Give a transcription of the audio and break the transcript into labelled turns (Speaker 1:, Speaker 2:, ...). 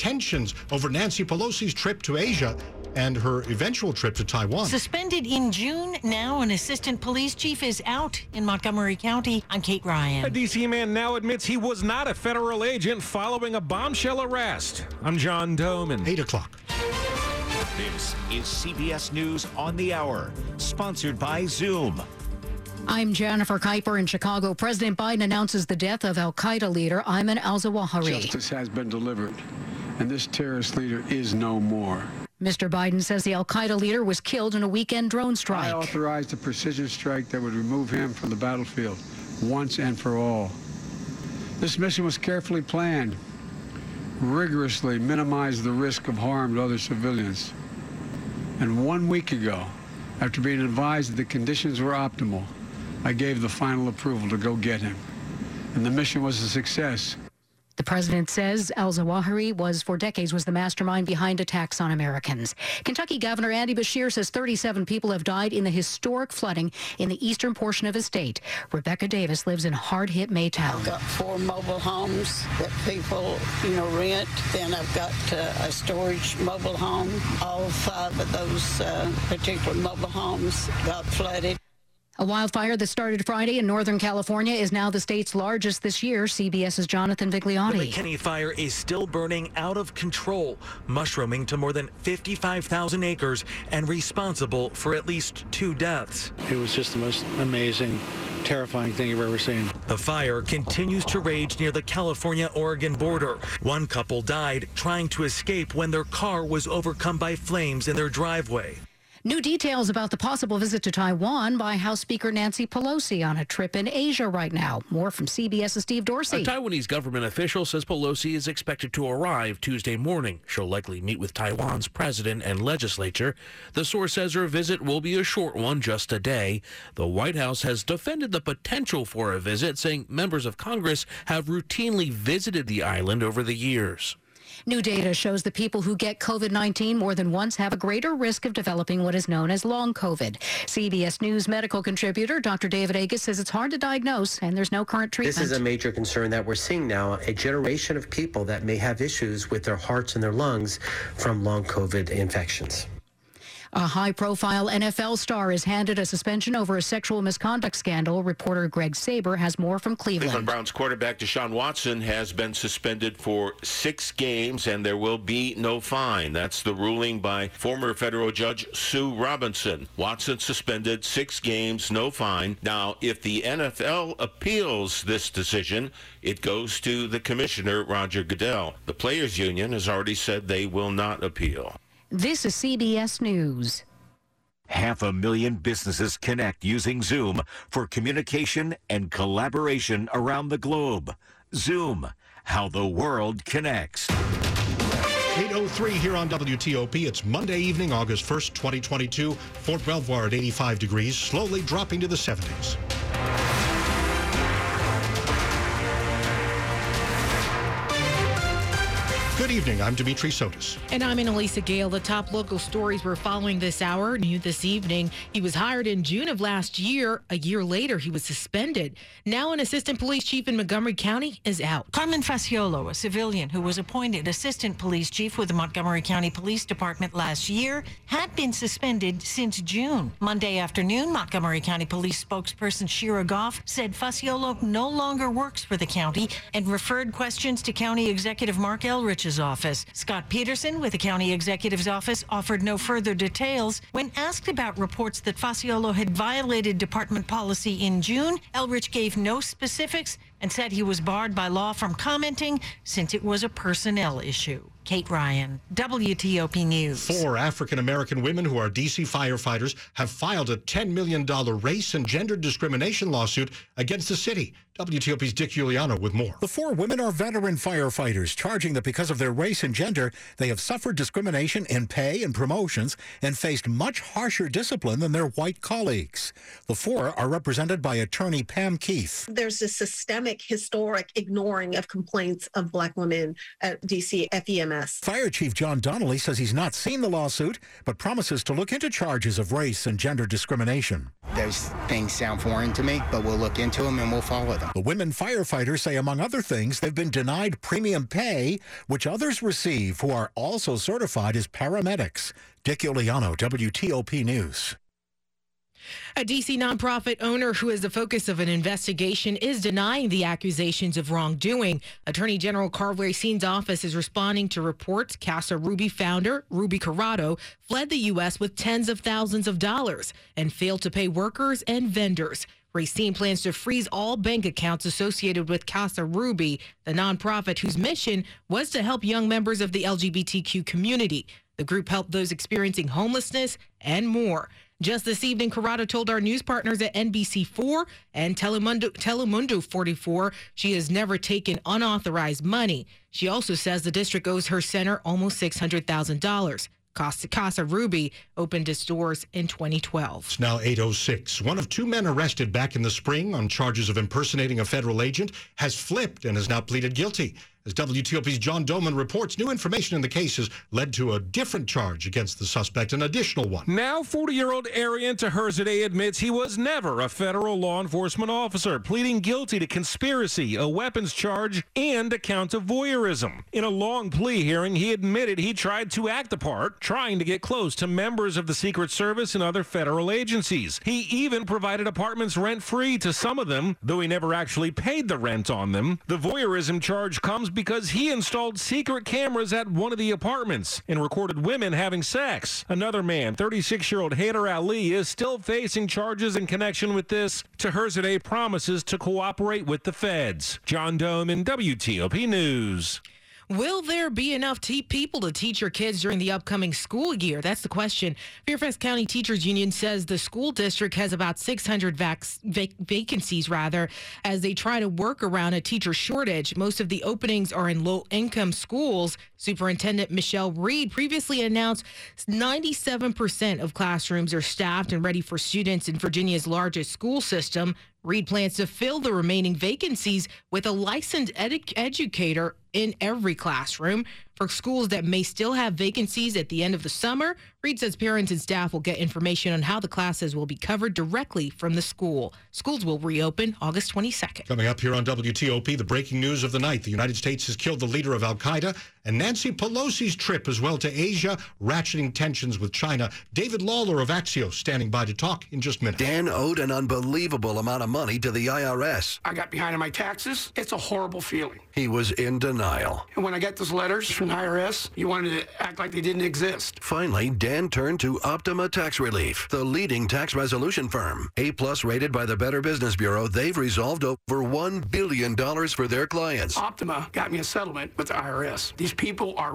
Speaker 1: tensions over Nancy Pelosi's trip to Asia and her eventual trip to Taiwan.
Speaker 2: Suspended in June, now an assistant police chief is out in Montgomery County. I'm Kate Ryan.
Speaker 3: A D.C. man now admits he was not a federal agent following a bombshell arrest. I'm John Domen.
Speaker 1: 8 o'clock.
Speaker 4: This is CBS News on the Hour, sponsored by Zoom.
Speaker 5: I'm Jennifer Keiper in Chicago. President Biden announces the death of Al Qaeda leader Ayman al Zawahiri.
Speaker 6: Justice has been delivered, and this terrorist leader is no more.
Speaker 5: Mr. Biden says the Al Qaeda leader was killed in a weekend drone strike.
Speaker 6: I authorized a precision strike that would remove him from the battlefield once and for all. This mission was carefully planned, rigorously minimized the risk of harm to other civilians. And one week ago, after being advised that the conditions were optimal, I gave the final approval to go get him. And the mission was a success.
Speaker 5: The president says al Zawahiri was for decades was the mastermind behind attacks on Americans. Kentucky Governor Andy Beshear says 37 people have died in the historic flooding in the eastern portion of his state. Rebecca Davis lives in hard-hit Maytown.
Speaker 7: I've got four mobile homes that people, you know, rent. Then I've got uh, a storage mobile home. All five of those uh, particular mobile homes got flooded.
Speaker 5: A wildfire that started Friday in Northern California is now the state's largest this year. CBS's Jonathan Vigliotti.
Speaker 8: The McKinney fire is still burning out of control, mushrooming to more than 55,000 acres and responsible for at least two deaths.
Speaker 9: It was just the most amazing, terrifying thing you've ever seen.
Speaker 8: The fire continues to rage near the California Oregon border. One couple died trying to escape when their car was overcome by flames in their driveway.
Speaker 5: New details about the possible visit to Taiwan by House Speaker Nancy Pelosi on a trip in Asia right now. More from CBS's Steve Dorsey.
Speaker 10: A Taiwanese government official says Pelosi is expected to arrive Tuesday morning. She'll likely meet with Taiwan's president and legislature. The source says her visit will be a short one, just a day. The White House has defended the potential for a visit, saying members of Congress have routinely visited the island over the years.
Speaker 5: New data shows that people who get COVID 19 more than once have a greater risk of developing what is known as long COVID. CBS News medical contributor Dr. David Agus says it's hard to diagnose and there's no current treatment.
Speaker 11: This is a major concern that we're seeing now a generation of people that may have issues with their hearts and their lungs from long COVID infections.
Speaker 5: A high profile NFL star is handed a suspension over a sexual misconduct scandal. Reporter Greg Saber has more from Cleveland.
Speaker 12: Cleveland Browns quarterback Deshaun Watson has been suspended for six games and there will be no fine. That's the ruling by former federal judge Sue Robinson. Watson suspended six games, no fine. Now, if the NFL appeals this decision, it goes to the commissioner, Roger Goodell. The Players Union has already said they will not appeal.
Speaker 5: This is CBS News.
Speaker 4: Half a million businesses connect using Zoom for communication and collaboration around the globe. Zoom, how the world connects.
Speaker 1: 803 here on WTOP. It's Monday evening, August 1st, 2022. Fort Belvoir at 85 degrees, slowly dropping to the 70s. Good evening. I'm Dimitri Sotis.
Speaker 13: And I'm Annalisa Gale. The top local stories we're following this hour. New this evening. He was hired in June of last year. A year later, he was suspended. Now, an assistant police chief in Montgomery County is out.
Speaker 2: Carmen Facciolo, a civilian who was appointed assistant police chief with the Montgomery County Police Department last year, had been suspended since June. Monday afternoon, Montgomery County Police spokesperson Shira Goff said Facciolo no longer works for the county and referred questions to County Executive Marc Elrich's office. Scott Peterson with the county executive's office offered no further details. When asked about reports that Facciolo had violated department policy in June, Elrich gave no specifics and said he was barred by law from commenting since it was a personnel issue. Kate Ryan, WTOP News.
Speaker 1: Four African American women who are DC firefighters have filed a $10 million race and gender discrimination lawsuit against the city. WTOP's Dick Uliano with more.
Speaker 14: The four women are veteran firefighters, charging that because of their race and gender, they have suffered discrimination in pay and promotions and faced much harsher discipline than their white colleagues. The four are represented by attorney Pam Keith.
Speaker 15: There's a systemic, historic ignoring of complaints of black women at DC FEMS.
Speaker 14: Fire Chief John Donnelly says he's not seen the lawsuit, but promises to look into charges of race and gender discrimination.
Speaker 16: Those things sound foreign to me, but we'll look into them and we'll follow them.
Speaker 14: The women firefighters say, among other things, they've been denied premium pay, which others receive who are also certified as paramedics. Dick Uliano, WTOP News.
Speaker 13: A DC nonprofit owner who is the focus of an investigation is denying the accusations of wrongdoing. Attorney General Karl Racine's office is responding to reports Casa Ruby founder Ruby Corado fled the U.S. with tens of thousands of dollars and failed to pay workers and vendors. Racine plans to freeze all bank accounts associated with Casa Ruby, the nonprofit whose mission was to help young members of the LGBTQ community. The group helped those experiencing homelessness and more. Just this evening, Corado told our news partners at NBC4 and Telemundo, Telemundo 44 she has never taken unauthorized money. She also says the district owes her center almost $600,000. Casa, Casa Ruby opened its doors in 2012.
Speaker 1: It's now 806. One of two men arrested back in the spring on charges of impersonating a federal agent has flipped and has now pleaded guilty. As WTOP's John Domen reports, new information in the case has led to a different charge against the suspect, an additional one.
Speaker 3: Now, 40 year old Arian Taherzadeh admits he was never a federal law enforcement officer, pleading guilty to conspiracy, a weapons charge, and a count of voyeurism. In a long plea hearing, he admitted he tried to act the part, trying to get close to members of the Secret Service and other federal agencies. He even provided apartments rent free to some of them, though he never actually paid the rent on them. The voyeurism charge comes because he installed secret cameras at one of the apartments and recorded women having sex. Another man, 36 year old Haider Ali, is still facing charges in connection with this. Taherzadeh promises to cooperate with the feds. John Domen WTOP News.
Speaker 13: Will there be enough te- people to teach your kids during the upcoming school year? That's the question. Fairfax County Teachers Union says the school district has about 600 vac- vac- vacancies, rather, as they try to work around a teacher shortage. Most of the openings are in low income schools. Superintendent Michelle Reid previously announced 97% of classrooms are staffed and ready for students in Virginia's largest school system. Reid plans to fill the remaining vacancies with a licensed edu- educator in every classroom. For schools that may still have vacancies at the end of the summer, Reid says parents and staff will get information on how the classes will be covered directly from the school. Schools will reopen August 22nd.
Speaker 1: Coming up here on WTOP, the breaking news of the night. The United States has killed the leader of Al Qaeda, and Nancy Pelosi's trip as well to Asia, ratcheting tensions with China. David Lawler of Axios standing by to talk in just a minute.
Speaker 17: Dan owed an unbelievable amount of money to the IRS.
Speaker 18: I got behind on my taxes. It's a horrible feeling.
Speaker 17: He was in denial.
Speaker 18: And when I got those letters from the IRS, you wanted to act like they didn't exist.
Speaker 17: Finally, Dan turned to Optima Tax Relief, the leading tax resolution firm. A plus rated by the Better Business Bureau, they've resolved over $1 billion for their clients.
Speaker 18: Optima got me a settlement with the IRS. These people are